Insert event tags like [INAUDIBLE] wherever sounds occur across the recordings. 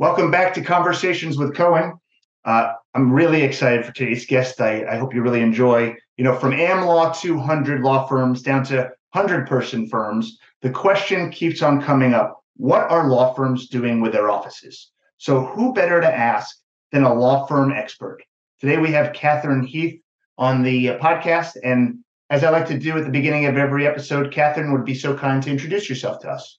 Welcome back to Conversations with Cohen. Uh, I'm really excited for today's guest. I, I, hope you really enjoy. You know, from AmLaw 200 law firms down to 100 person firms, the question keeps on coming up what are law firms doing with their offices? So, who better to ask than a law firm expert? Today, we have Catherine Heath on the podcast. And as I like to do at the beginning of every episode, Catherine would be so kind to introduce yourself to us.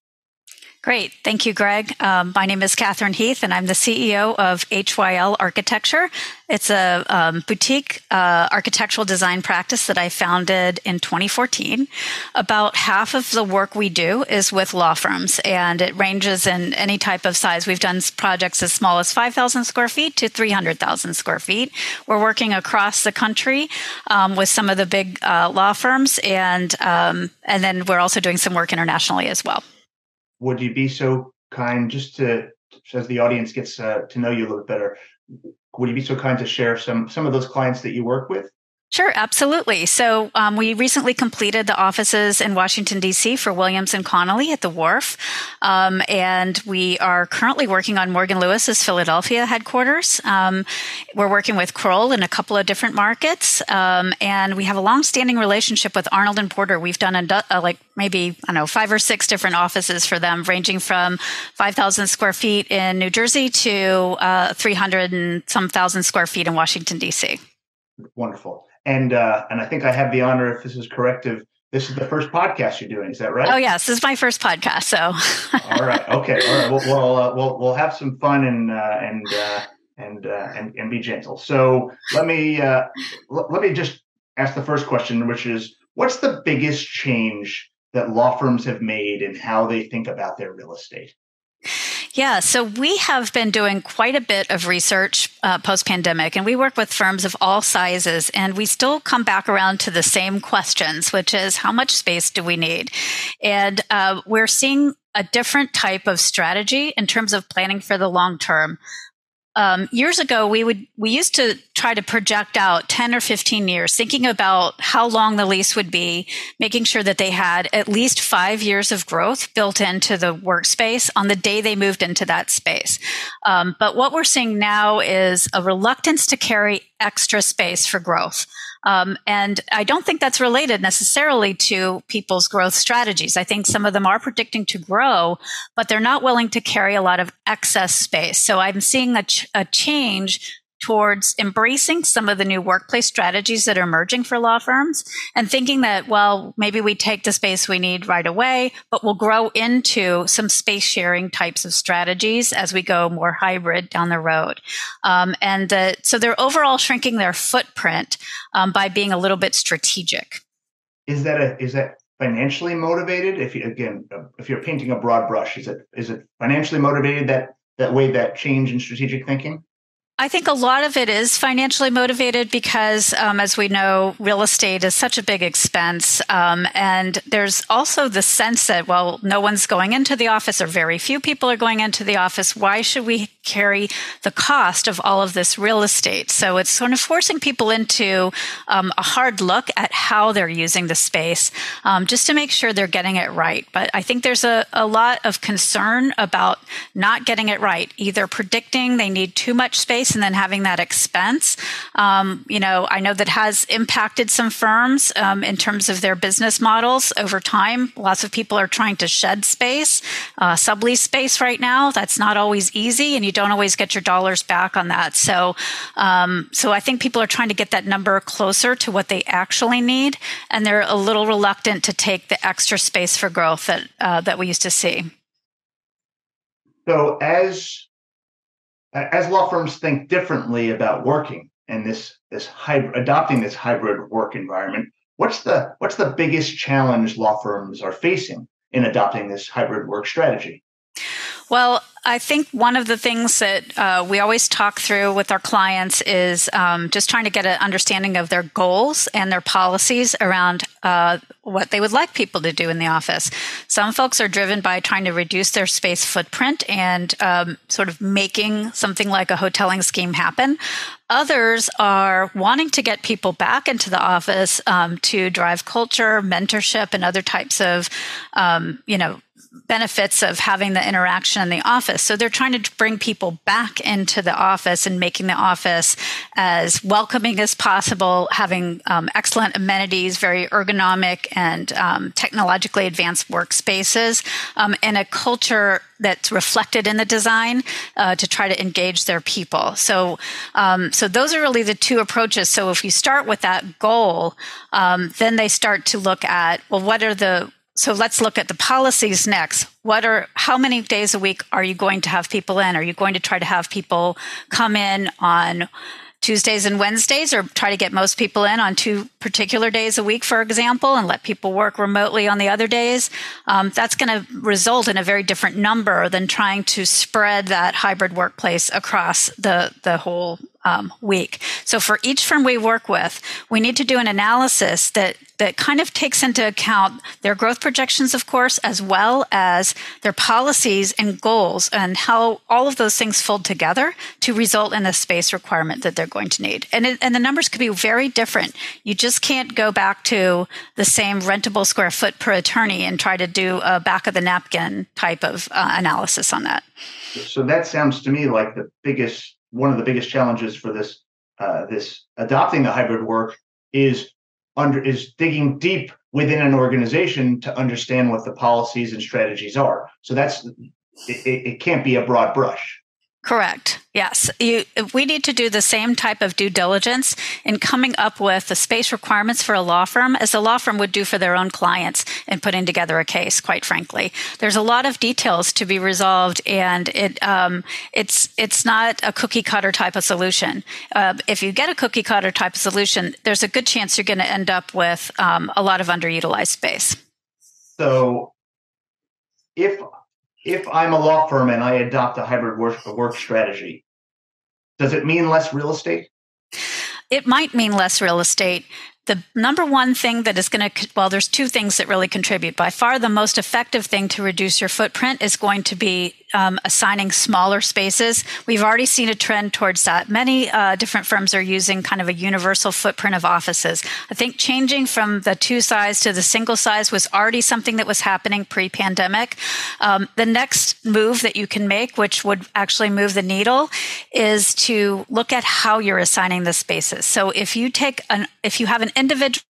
Great. Thank you, Greg. Um, my name is Catherine Heath, and I'm the CEO of HYL Architecture. It's a um, boutique uh, architectural design practice that I founded in 2014. About half of the work we do is with law firms, and it ranges in any type of size. We've done projects as small as 5,000 square feet to 300,000 square feet. We're working across the country um, with some of the big uh, law firms, and um, and then we're also doing some work internationally as well would you be so kind just to as the audience gets uh, to know you a little better would you be so kind to share some some of those clients that you work with Sure, absolutely. So um, we recently completed the offices in Washington D.C. for Williams and Connolly at the Wharf, um, and we are currently working on Morgan Lewis's Philadelphia headquarters. Um, we're working with Kroll in a couple of different markets, um, and we have a long-standing relationship with Arnold and Porter. We've done a, a, like maybe I don't know five or six different offices for them, ranging from five thousand square feet in New Jersey to uh, three hundred and some thousand square feet in Washington D.C. Wonderful and uh, and I think I have the honor, if this is correct, of this is the first podcast you're doing. Is that right? Oh yes, this is my first podcast. So. [LAUGHS] all right. Okay. All right. We'll we'll, uh, we'll, we'll have some fun and uh, and uh, and, uh, and and be gentle. So let me uh, l- let me just ask the first question, which is, what's the biggest change that law firms have made in how they think about their real estate? Yeah, so we have been doing quite a bit of research uh, post pandemic, and we work with firms of all sizes, and we still come back around to the same questions, which is how much space do we need? And uh, we're seeing a different type of strategy in terms of planning for the long term um, years ago we would we used to try to project out 10 or 15 years thinking about how long the lease would be making sure that they had at least five years of growth built into the workspace on the day they moved into that space. Um, but what we're seeing now is a reluctance to carry extra space for growth um, and I don't think that's related necessarily to people's growth strategies. I think some of them are predicting to grow, but they're not willing to carry a lot of excess space. So I'm seeing a, ch- a change towards embracing some of the new workplace strategies that are emerging for law firms and thinking that, well, maybe we take the space we need right away, but we'll grow into some space sharing types of strategies as we go more hybrid down the road. Um, and uh, so they're overall shrinking their footprint um, by being a little bit strategic. Is that a, is that financially motivated? If you, again, if you're painting a broad brush, is it, is it financially motivated that, that way, that change in strategic thinking? I think a lot of it is financially motivated because, um, as we know, real estate is such a big expense. Um, and there's also the sense that, well, no one's going into the office or very few people are going into the office. Why should we carry the cost of all of this real estate? So it's sort of forcing people into um, a hard look at how they're using the space um, just to make sure they're getting it right. But I think there's a, a lot of concern about not getting it right, either predicting they need too much space and then having that expense. Um, you know, I know that has impacted some firms um, in terms of their business models over time. Lots of people are trying to shed space, uh, sublease space right now. That's not always easy, and you don't always get your dollars back on that. So, um, so I think people are trying to get that number closer to what they actually need, and they're a little reluctant to take the extra space for growth that uh, that we used to see. So, as Uh, as law firms think differently about working and this this hybrid, adopting this hybrid work environment, what's the what's the biggest challenge law firms are facing in adopting this hybrid work strategy? Well, I think one of the things that uh, we always talk through with our clients is um, just trying to get an understanding of their goals and their policies around uh, what they would like people to do in the office. Some folks are driven by trying to reduce their space footprint and um, sort of making something like a hoteling scheme happen. Others are wanting to get people back into the office um, to drive culture, mentorship, and other types of, um, you know, benefits of having the interaction in the office. So they're trying to bring people back into the office and making the office as welcoming as possible, having um, excellent amenities, very ergonomic and um, technologically advanced workspaces, um, and a culture that's reflected in the design uh, to try to engage their people. So, um, so those are really the two approaches. So if you start with that goal, um, then they start to look at well, what are the so let's look at the policies next. What are how many days a week are you going to have people in? Are you going to try to have people come in on Tuesdays and Wednesdays or try to get most people in on two particular days a week, for example, and let people work remotely on the other days? Um, that's going to result in a very different number than trying to spread that hybrid workplace across the, the whole um, week. So for each firm we work with, we need to do an analysis that that kind of takes into account their growth projections, of course, as well as their policies and goals and how all of those things fold together to result in the space requirement that they're going to need. And, it, and the numbers could be very different. You just can't go back to the same rentable square foot per attorney and try to do a back of the napkin type of uh, analysis on that. So that sounds to me like the biggest one of the biggest challenges for this uh, this adopting the hybrid work is under is digging deep within an organization to understand what the policies and strategies are. So that's it, it can't be a broad brush. Correct. Yes. You, we need to do the same type of due diligence in coming up with the space requirements for a law firm as a law firm would do for their own clients in putting together a case, quite frankly. There's a lot of details to be resolved and it, um, it's, it's not a cookie cutter type of solution. Uh, if you get a cookie cutter type of solution, there's a good chance you're going to end up with um, a lot of underutilized space. So if if I'm a law firm and I adopt a hybrid work, work strategy, does it mean less real estate? It might mean less real estate. The number one thing that is going to, well, there's two things that really contribute. By far, the most effective thing to reduce your footprint is going to be um, assigning smaller spaces. We've already seen a trend towards that. Many uh, different firms are using kind of a universal footprint of offices. I think changing from the two size to the single size was already something that was happening pre pandemic. Um, the next move that you can make, which would actually move the needle, is to look at how you're assigning the spaces. So if you take an, if you have an individual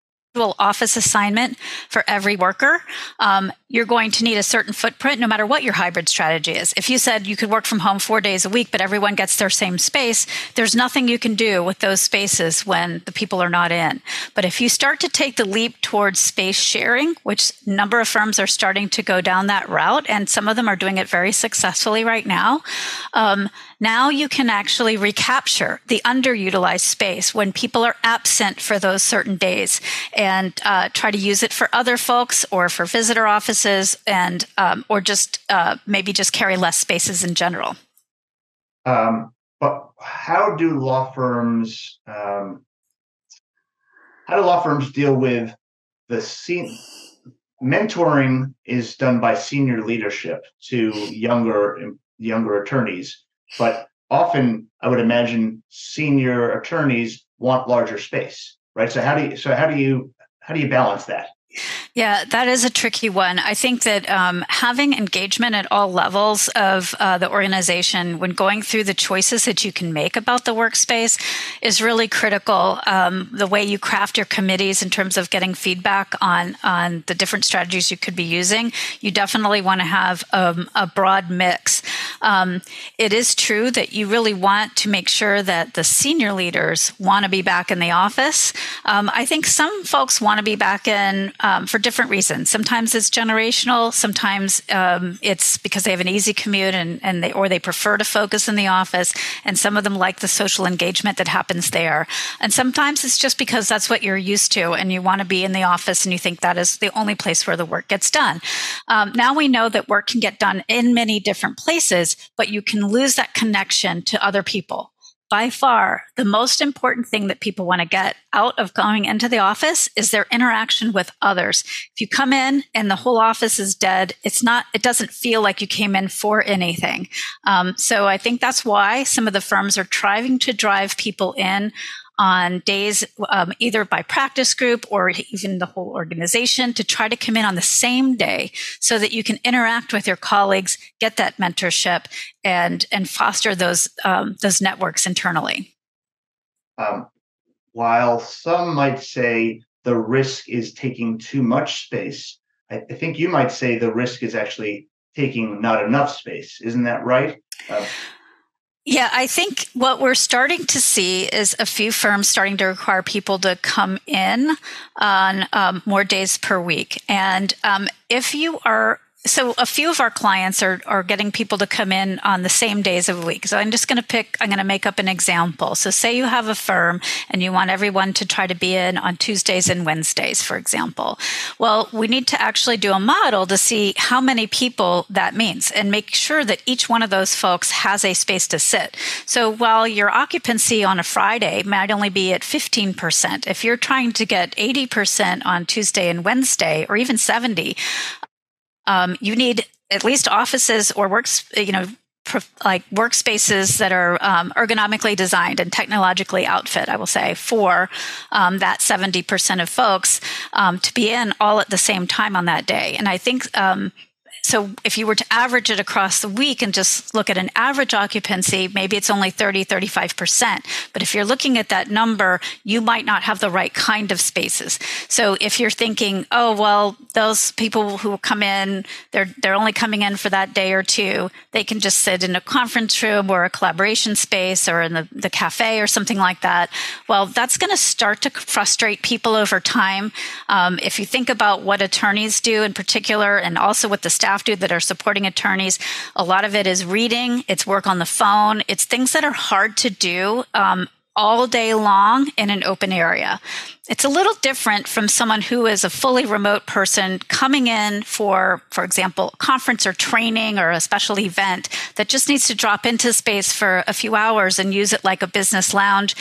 office assignment for every worker, um, you're going to need a certain footprint no matter what your hybrid strategy is. If you said you could work from home four days a week, but everyone gets their same space, there's nothing you can do with those spaces when the people are not in. But if you start to take the leap towards space sharing, which number of firms are starting to go down that route, and some of them are doing it very successfully right now, um, now you can actually recapture the underutilized space when people are absent for those certain days and uh, try to use it for other folks or for visitor offices and um, or just uh, maybe just carry less spaces in general. Um, but how do law firms um, how do law firms deal with the scene? mentoring is done by senior leadership to younger younger attorneys but often I would imagine senior attorneys want larger space, right? So how do you so how do you how do you balance that? Yeah, that is a tricky one. I think that um, having engagement at all levels of uh, the organization when going through the choices that you can make about the workspace is really critical. Um, the way you craft your committees in terms of getting feedback on on the different strategies you could be using, you definitely want to have um, a broad mix. Um, it is true that you really want to make sure that the senior leaders want to be back in the office. Um, I think some folks want to be back in um, for different reasons. Sometimes it's generational. Sometimes um, it's because they have an easy commute and, and they or they prefer to focus in the office. And some of them like the social engagement that happens there. And sometimes it's just because that's what you're used to, and you want to be in the office, and you think that is the only place where the work gets done. Um, now we know that work can get done in many different places, but you can lose that connection to other people by far the most important thing that people want to get out of going into the office is their interaction with others. If you come in and the whole office is dead, it's not, it doesn't feel like you came in for anything. Um, so I think that's why some of the firms are trying to drive people in on days, um, either by practice group or even the whole organization to try to come in on the same day so that you can interact with your colleagues, get that mentorship and, and foster those, um, those networks internally. Um, while some might say the risk is taking too much space, I, I think you might say the risk is actually taking not enough space. Isn't that right? Uh, yeah, I think what we're starting to see is a few firms starting to require people to come in on um, more days per week. And um, if you are so a few of our clients are, are getting people to come in on the same days of the week. So I'm just going to pick, I'm going to make up an example. So say you have a firm and you want everyone to try to be in on Tuesdays and Wednesdays, for example. Well, we need to actually do a model to see how many people that means and make sure that each one of those folks has a space to sit. So while your occupancy on a Friday might only be at 15%, if you're trying to get 80% on Tuesday and Wednesday or even 70, um, you need at least offices or works, you know, like workspaces that are um, ergonomically designed and technologically outfit, I will say, for um, that 70% of folks um, to be in all at the same time on that day. And I think um, so if you were to average it across the week and just look at an average occupancy, maybe it's only 30, 35%. But if you're looking at that number, you might not have the right kind of spaces. So if you're thinking, oh, well, those people who come in, they're, they're only coming in for that day or two, they can just sit in a conference room or a collaboration space or in the, the cafe or something like that. Well, that's going to start to frustrate people over time. Um, if you think about what attorneys do in particular, and also what the staff staff do that are supporting attorneys. A lot of it is reading, it's work on the phone, it's things that are hard to do um, all day long in an open area. It's a little different from someone who is a fully remote person coming in for, for example, conference or training or a special event that just needs to drop into space for a few hours and use it like a business lounge.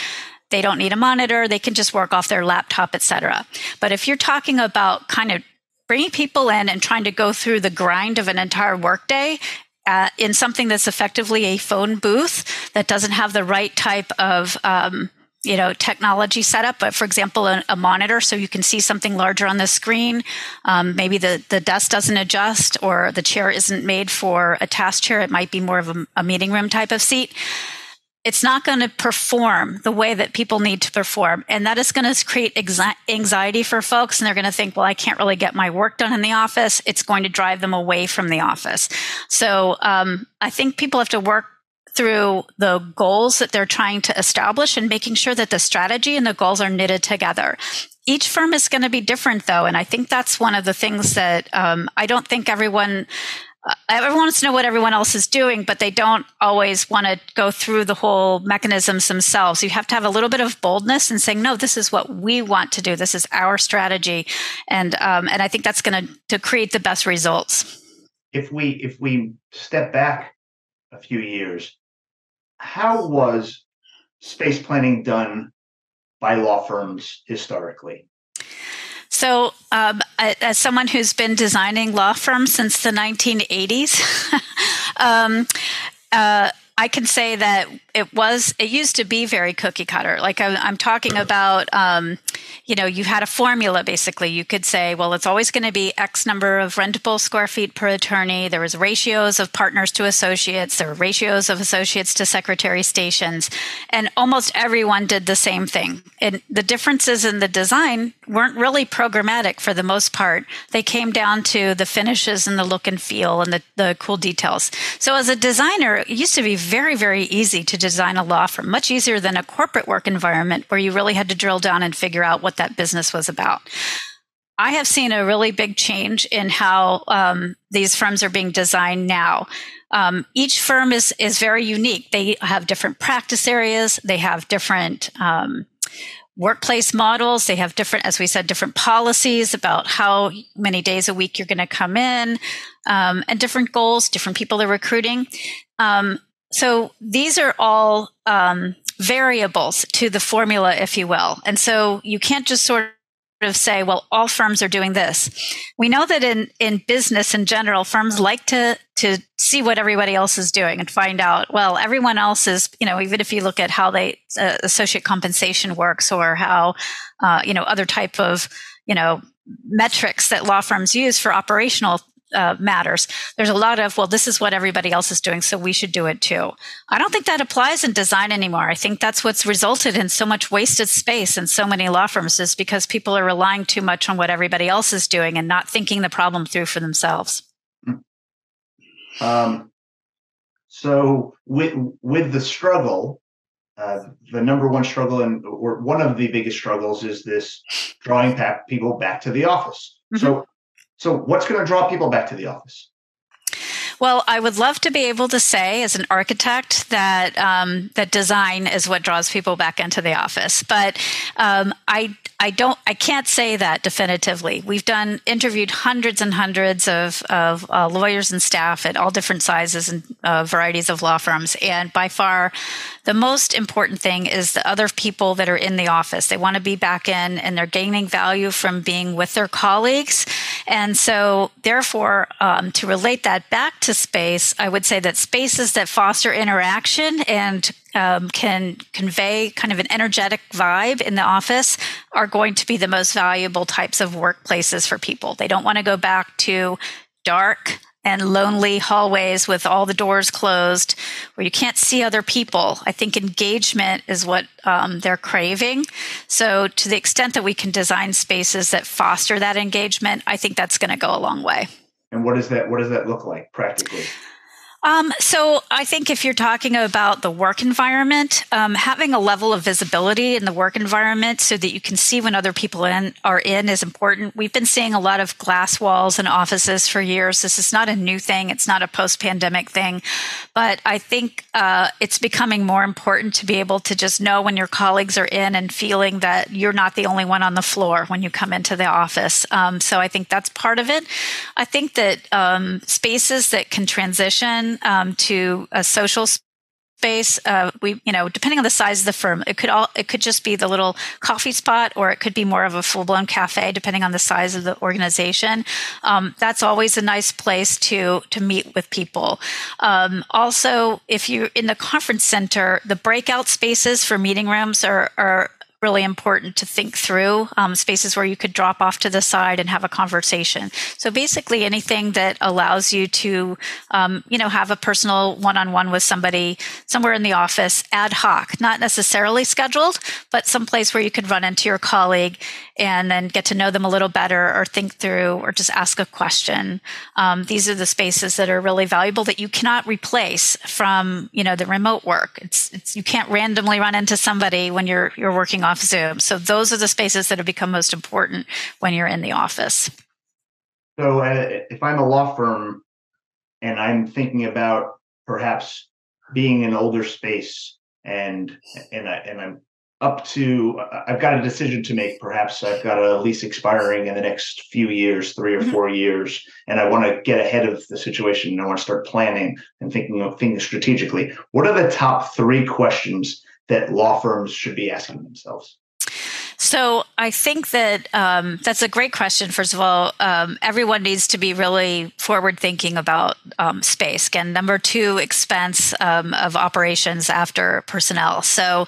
They don't need a monitor. They can just work off their laptop, etc. But if you're talking about kind of bringing people in and trying to go through the grind of an entire workday uh, in something that's effectively a phone booth that doesn't have the right type of um, you know technology setup but for example a, a, monitor so you can see something larger on the screen. Um, maybe the, the desk doesn't adjust or the chair isn't made for a task chair. It might be more of a, a meeting room type of seat it's not going to perform the way that people need to perform. And that is going to create anxiety for folks. And they're going to think, well, I can't really get my work done in the office. It's going to drive them away from the office. So um, I think people have to work through the goals that they're trying to establish and making sure that the strategy and the goals are knitted together. Each firm is going to be different, though, and I think that's one of the things that um, I don't think everyone everyone wants to know what everyone else is doing, but they don't always want to go through the whole mechanisms themselves. You have to have a little bit of boldness and saying, "No, this is what we want to do. This is our strategy," and um, and I think that's going to to create the best results. If we if we step back a few years, how was space planning done by law firms historically? So, um, as someone who's been designing law firms since the 1980s, [LAUGHS] um, uh, I can say that it was it used to be very cookie cutter. Like I, am talking about um, you know you had a formula basically. You could say well it's always going to be x number of rentable square feet per attorney. There was ratios of partners to associates. There were ratios of associates to secretary stations. And almost everyone did the same thing. And the differences in the design weren't really programmatic for the most part. They came down to the finishes and the look and feel and the, the cool details. So as a designer it used to be very very easy to design a law firm, much easier than a corporate work environment where you really had to drill down and figure out what that business was about. I have seen a really big change in how um, these firms are being designed now. Um, each firm is is very unique. They have different practice areas. They have different um, workplace models. They have different, as we said, different policies about how many days a week you're going to come in, um, and different goals. Different people they're recruiting. So these are all um, variables to the formula, if you will. And so you can't just sort of say, well, all firms are doing this. We know that in, in business in general, firms like to to see what everybody else is doing and find out well everyone else is you know even if you look at how they uh, associate compensation works or how uh, you know other type of you know metrics that law firms use for operational uh, matters. There's a lot of, well, this is what everybody else is doing, so we should do it too. I don't think that applies in design anymore. I think that's what's resulted in so much wasted space in so many law firms is because people are relying too much on what everybody else is doing and not thinking the problem through for themselves. Um, so with with the struggle, uh, the number one struggle and or one of the biggest struggles is this drawing back people back to the office. Mm-hmm. So so, what's going to draw people back to the office? Well, I would love to be able to say, as an architect, that um, that design is what draws people back into the office. But um, I I don't I can't say that definitively. We've done interviewed hundreds and hundreds of of uh, lawyers and staff at all different sizes and uh, varieties of law firms, and by far the most important thing is the other people that are in the office. They want to be back in, and they're gaining value from being with their colleagues, and so therefore um, to relate that back to space, I would say that spaces that foster interaction and um, can convey kind of an energetic vibe in the office are going to be the most valuable types of workplaces for people. They don't want to go back to dark and lonely hallways with all the doors closed where you can't see other people. I think engagement is what um, they're craving. So, to the extent that we can design spaces that foster that engagement, I think that's going to go a long way. And what does that what does that look like practically? Um, so I think if you're talking about the work environment, um, having a level of visibility in the work environment so that you can see when other people in, are in is important. We've been seeing a lot of glass walls in offices for years. This is not a new thing. It's not a post-pandemic thing, but I think uh, it's becoming more important to be able to just know when your colleagues are in and feeling that you're not the only one on the floor when you come into the office. Um, so I think that's part of it. I think that um, spaces that can transition um, to a social space. Uh, we, you know, depending on the size of the firm, it could all it could just be the little coffee spot, or it could be more of a full blown cafe, depending on the size of the organization. Um, that's always a nice place to to meet with people. Um, also, if you're in the conference center, the breakout spaces for meeting rooms are are really important to think through um, spaces where you could drop off to the side and have a conversation. So basically, anything that allows you to, um, you know, have a personal one-on-one with somebody somewhere in the office, ad hoc, not necessarily scheduled, but someplace where you could run into your colleague and then get to know them a little better, or think through, or just ask a question. Um, these are the spaces that are really valuable that you cannot replace from, you know, the remote work. It's, it's you can't randomly run into somebody when you're you're working off off Zoom. So those are the spaces that have become most important when you're in the office. So uh, if I'm a law firm and I'm thinking about perhaps being in an older space and and I, and I'm up to I've got a decision to make. Perhaps I've got a lease expiring in the next few years, three or mm-hmm. four years, and I want to get ahead of the situation. And I want to start planning and thinking of things strategically. What are the top three questions that law firms should be asking themselves? So I think that um, that's a great question. First of all, um, everyone needs to be really forward thinking about um, space. And number two, expense um, of operations after personnel. So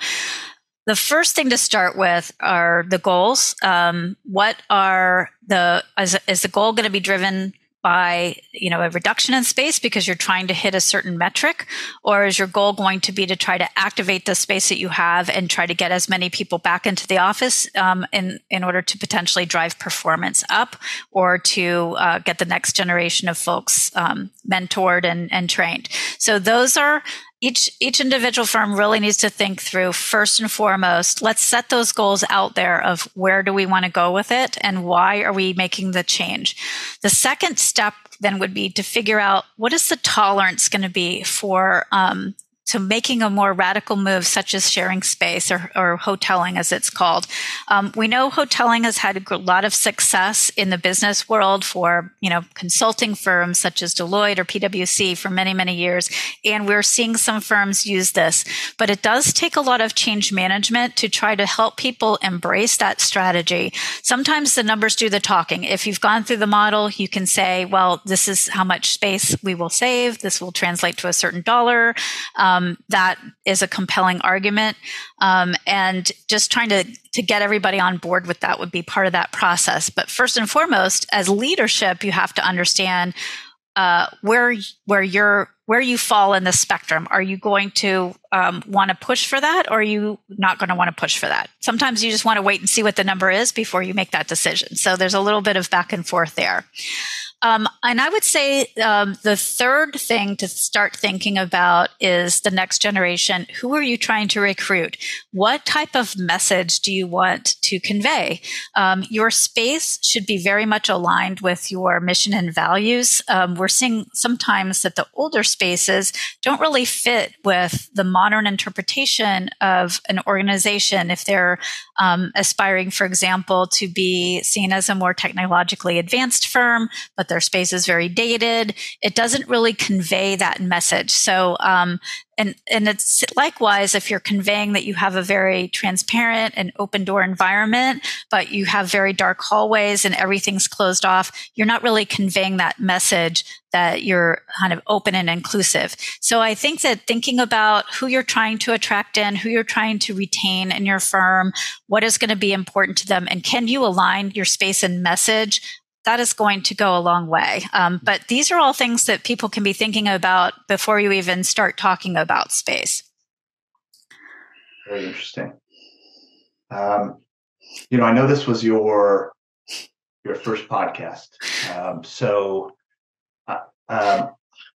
the first thing to start with are the goals. Um, what are the is, is the goal going to be driven by you know a reduction in space because you're trying to hit a certain metric? Or is your goal going to be to try to activate the space that you have and try to get as many people back into the office um, in in order to potentially drive performance up or to uh, get the next generation of folks um, mentored and, and trained? So those are each each individual firm really needs to think through first and foremost let's set those goals out there of where do we want to go with it and why are we making the change. The second step then would be to figure out what is the tolerance going to be for um, to making a more radical move, such as sharing space or, or hoteling, as it's called. Um, we know hoteling has had a lot of success in the business world for you know consulting firms such as Deloitte or PwC for many many years, and we're seeing some firms use this. But it does take a lot of change management to try to help people embrace that strategy. Sometimes the numbers do the talking. If you've gone through the model, you can say, well, this is how much space we will save. This will translate to a certain dollar. Um, um, that is a compelling argument. Um, and just trying to, to get everybody on board with that would be part of that process. But first and foremost, as leadership, you have to understand uh, where where you're where you fall in the spectrum. Are you going to um, want to push for that, or are you not going to want to push for that? Sometimes you just want to wait and see what the number is before you make that decision. So there's a little bit of back and forth there. Um, and I would say um, the third thing to start thinking about is the next generation. Who are you trying to recruit? What type of message do you want to convey? Um, your space should be very much aligned with your mission and values. Um, we're seeing sometimes that the older spaces don't really fit with the modern interpretation of an organization if they're um, aspiring, for example, to be seen as a more technologically advanced firm, but their space is very dated. It doesn't really convey that message. So, um, and and it's likewise if you're conveying that you have a very transparent and open door environment, but you have very dark hallways and everything's closed off, you're not really conveying that message that you're kind of open and inclusive. So I think that thinking about who you're trying to attract in, who you're trying to retain in your firm, what is going to be important to them, and can you align your space and message that is going to go a long way. Um, but these are all things that people can be thinking about before you even start talking about space. Very interesting. Um, you know, I know this was your your first podcast, um, so uh, um,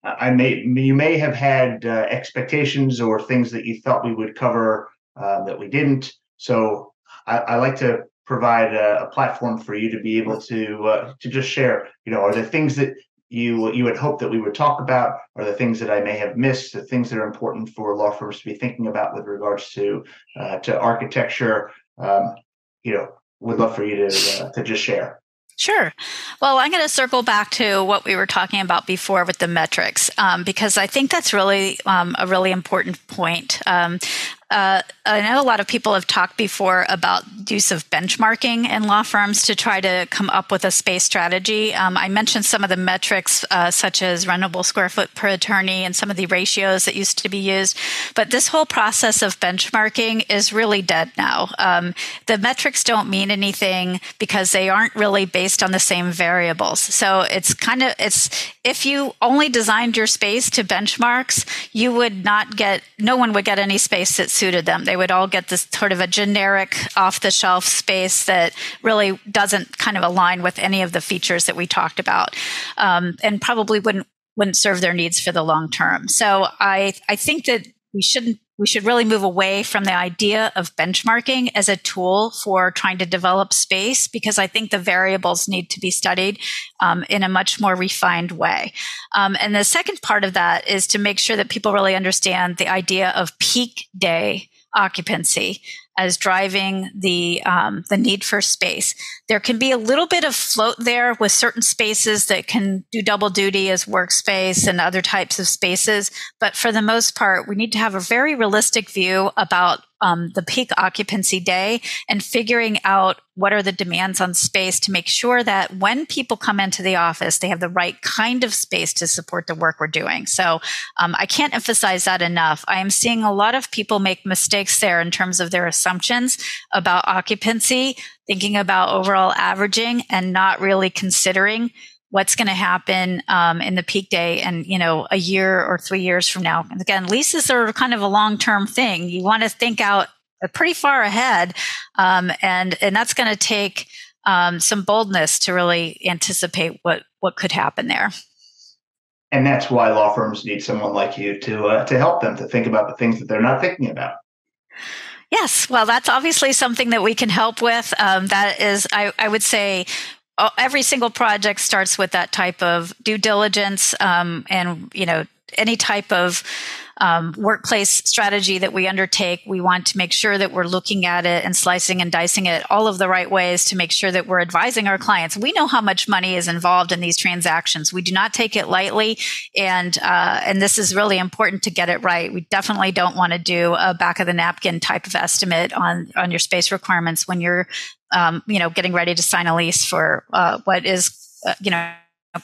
I may you may have had uh, expectations or things that you thought we would cover uh, that we didn't. So I, I like to provide a, a, platform for you to be able to uh, to just share. You know, are there things that you you would hope that we would talk about? Are the things that I may have missed? The things that are important for law firms to be thinking about with regards to uh, to architecture? Um, you know, would love for you to uh, to just share. Sure. Well, I'm going to circle back to what we were talking about before with the metrics, um, because I think that's really um, a really important point. Um, uh, I know a lot of people have talked before about use of benchmarking in law firms to try to come up with a space strategy. Um, I mentioned some of the metrics, uh, such as rentable square foot per attorney and some of the ratios that used to be used. But this whole process of benchmarking is really dead now. Um, the metrics don't mean anything because they aren't really based on the same variables. So it's kind of, it's, if you only designed your space to benchmarks, you would not get, no one would get any space that's suited them. They would all get this sort of a generic off the shelf space that really doesn't kind of align with any of the features that we talked about, um, and probably wouldn't wouldn't serve their needs for the long term. So I I think that we shouldn't we should really move away from the idea of benchmarking as a tool for trying to develop space because I think the variables need to be studied um, in a much more refined way. Um, and the second part of that is to make sure that people really understand the idea of peak day occupancy as driving the um, the need for space. There can be a little bit of float there with certain spaces that can do double duty as workspace and other types of spaces, but for the most part, we need to have a very realistic view about um, the peak occupancy day and figuring out what are the demands on space to make sure that when people come into the office, they have the right kind of space to support the work we're doing. So um, I can't emphasize that enough. I am seeing a lot of people make mistakes there in terms of their assumptions about occupancy, thinking about overall averaging and not really considering what's going to happen um, in the peak day and you know a year or three years from now. And again leases are kind of a long term thing. You want to think out pretty far ahead um, and and that's going to take um, some boldness to really anticipate what what could happen there. And that's why law firms need someone like you to uh, to help them to think about the things that they're not thinking about Yes, well, that's obviously something that we can help with. Um, that is, I, I, would say, every single project starts with that type of due diligence um, and you know any type of um, workplace strategy that we undertake, we want to make sure that we're looking at it and slicing and dicing it all of the right ways to make sure that we're advising our clients. We know how much money is involved in these transactions. We do not take it lightly, and uh, and this is really important to get it right. We definitely don't want to do a back of the napkin type of estimate on on your space requirements when you're um, you know getting ready to sign a lease for uh, what is uh, you know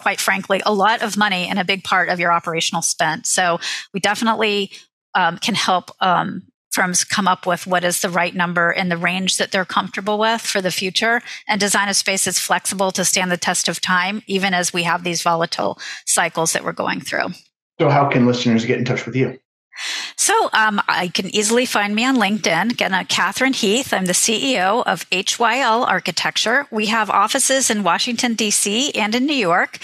quite frankly, a lot of money and a big part of your operational spend. So we definitely um, can help um, firms come up with what is the right number in the range that they're comfortable with for the future and design a space that's flexible to stand the test of time, even as we have these volatile cycles that we're going through. So, how can listeners get in touch with you? So um, I can easily find me on LinkedIn. Again, uh, Catherine Heath. I'm the CEO of HYL Architecture. We have offices in Washington D.C. and in New York,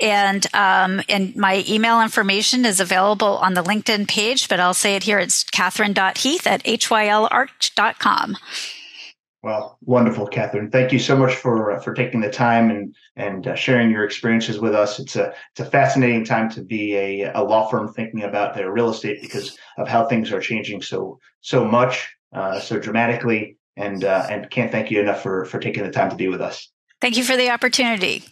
and um, and my email information is available on the LinkedIn page. But I'll say it here. It's Catherine.Heath at hylarch.com. Well, wonderful, Catherine. Thank you so much for uh, for taking the time and and uh, sharing your experiences with us. It's a it's a fascinating time to be a, a law firm thinking about their real estate because of how things are changing so so much, uh, so dramatically. And uh, and can't thank you enough for for taking the time to be with us. Thank you for the opportunity.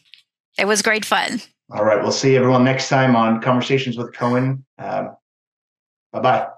It was great fun. All right, we'll see everyone next time on Conversations with Cohen. Um, bye bye.